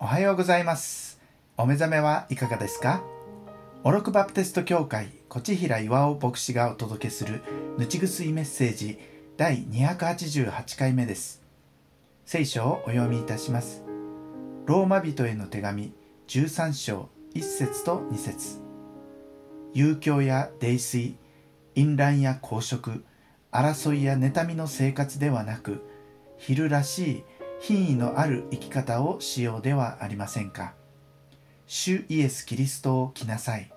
おはようございます。お目覚めはいかがですか？オロクバプテスト教会越平岩尾牧師がお届けするぬちぐすいメッセージ第288回目です。聖書をお読みいたします。ローマ人への手紙13章1節と2節。遊興や泥酔淫乱や公職争いや妬みの生活ではなく昼らしい品位のある生き方をしようではありませんか。主イエス・キリストを着なさい。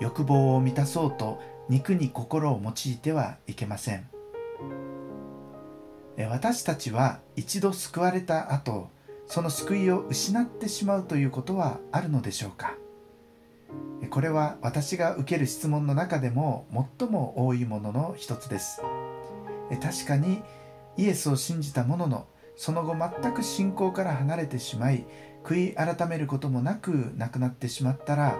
欲望を満たそうと肉に心を用いてはいけません。私たちは一度救われた後その救いを失ってしまうということはあるのでしょうか。これは私が受ける質問の中でも最も多いものの一つです。確かにイエスを信じたもののその後全く信仰から離れてしまい悔い改めることもなく亡くなってしまったら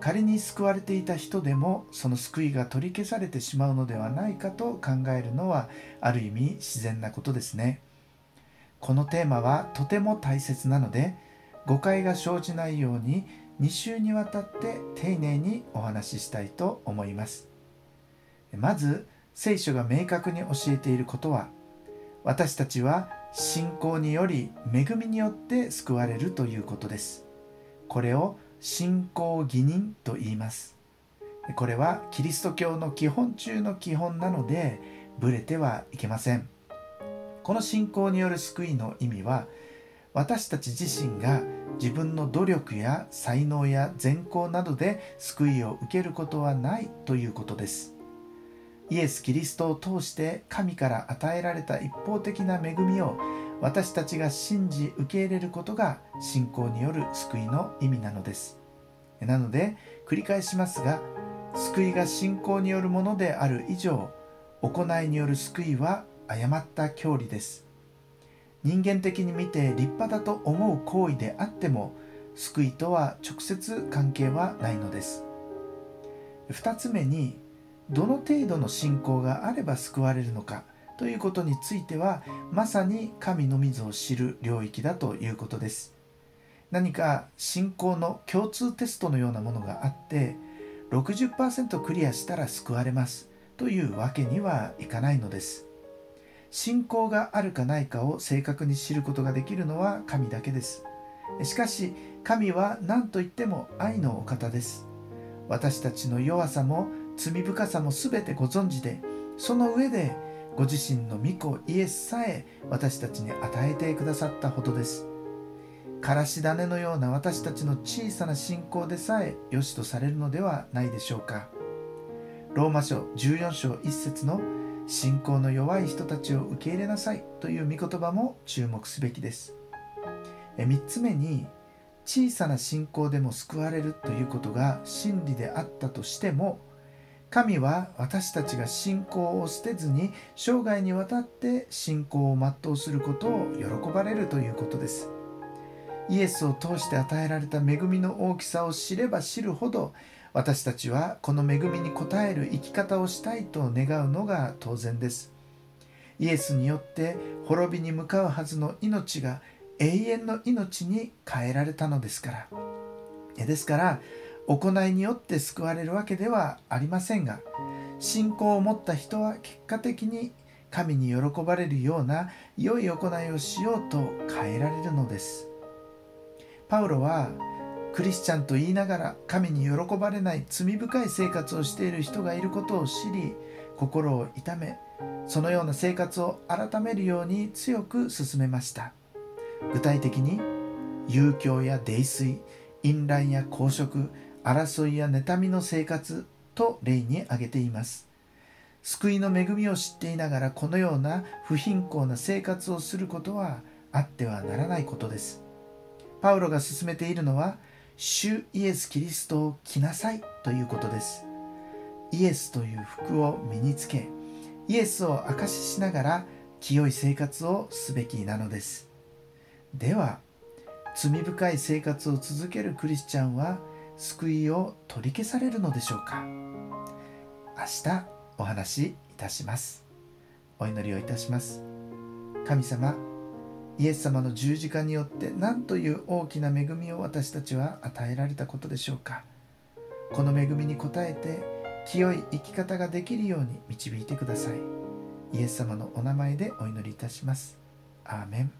仮に救われていた人でもその救いが取り消されてしまうのではないかと考えるのはある意味自然なことですね。このテーマはとても大切なので誤解が生じないように2週にわたって丁寧にお話ししたいと思います。まず聖書が明確に教えていることは私たちは信仰により恵みによって救われるということです。これを信仰義人と言います。これはキリスト教の基本中の基本なのでブレてはいけません。この信仰による救いの意味は私たち自身が自分の努力や才能や善行などで救いを受けることはないということです。イエス・キリストを通して神から与えられた一方的な恵みを私たちが信じ受け入れることが信仰による救いの意味なのです。なので繰り返しますが救いが信仰によるものである以上行いによる救いは誤った教理です。人間的に見て立派だと思う行為であっても救いとは直接関係はないのです。2つ目にどの程度の信仰があれば救われるのかということについてはまさに神のみぞを知る領域だということです。何か信仰の共通テストのようなものがあって60%クリアしたら救われますというわけにはいかないのです。信仰があるかないかを正確に知ることができるのは神だけです。しかし神は何と言っても愛のお方です。私たちの弱さも罪深さも全てご存知でその上でご自身の御子イエスさえ私たちに与えてくださったほどです。からし種のような私たちの小さな信仰でさえ良しとされるのではないでしょうか。ローマ書14章1節の信仰の弱い人たちを受け入れなさいという御言葉も注目すべきです。3つ目に小さな信仰でも救われるということが真理であったとしても神は私たちが信仰を捨てずに生涯にわたって信仰を全うすることを喜ばれるということです。イエスを通して与えられた恵みの大きさを知れば知るほど私たちはこの恵みに応える生き方をしたいと願うのが当然です。イエスによって滅びに向かうはずの命が永遠の命に変えられたのですから。ですから行いによって救われるわけではありませんが信仰を持った人は結果的に神に喜ばれるような良い行いをしようと変えられるのです。パウロはクリスチャンと言いながら神に喜ばれない罪深い生活をしている人がいることを知り心を痛めそのような生活を改めるように強く進めました。具体的に遊興や泥酔淫乱や公職争いや妬みの生活と例に挙げています。救いの恵みを知っていながらこのような不貧困な生活をすることはあってはならないことです。パウロが進めているのは主イエス・キリストを着なさいということです。イエスという服を身につけイエスを証ししながら清い生活をすべきなのです。では罪深い生活を続けるクリスチャンは救いを取り消されるのでしょうか？明日お話しいたします。お祈りをいたします。神様イエス様の十字架によって何という大きな恵みを私たちは与えられたことでしょうか？この恵みに応えて清い生き方ができるように導いてください。イエス様のお名前でお祈りいたします。アーメン。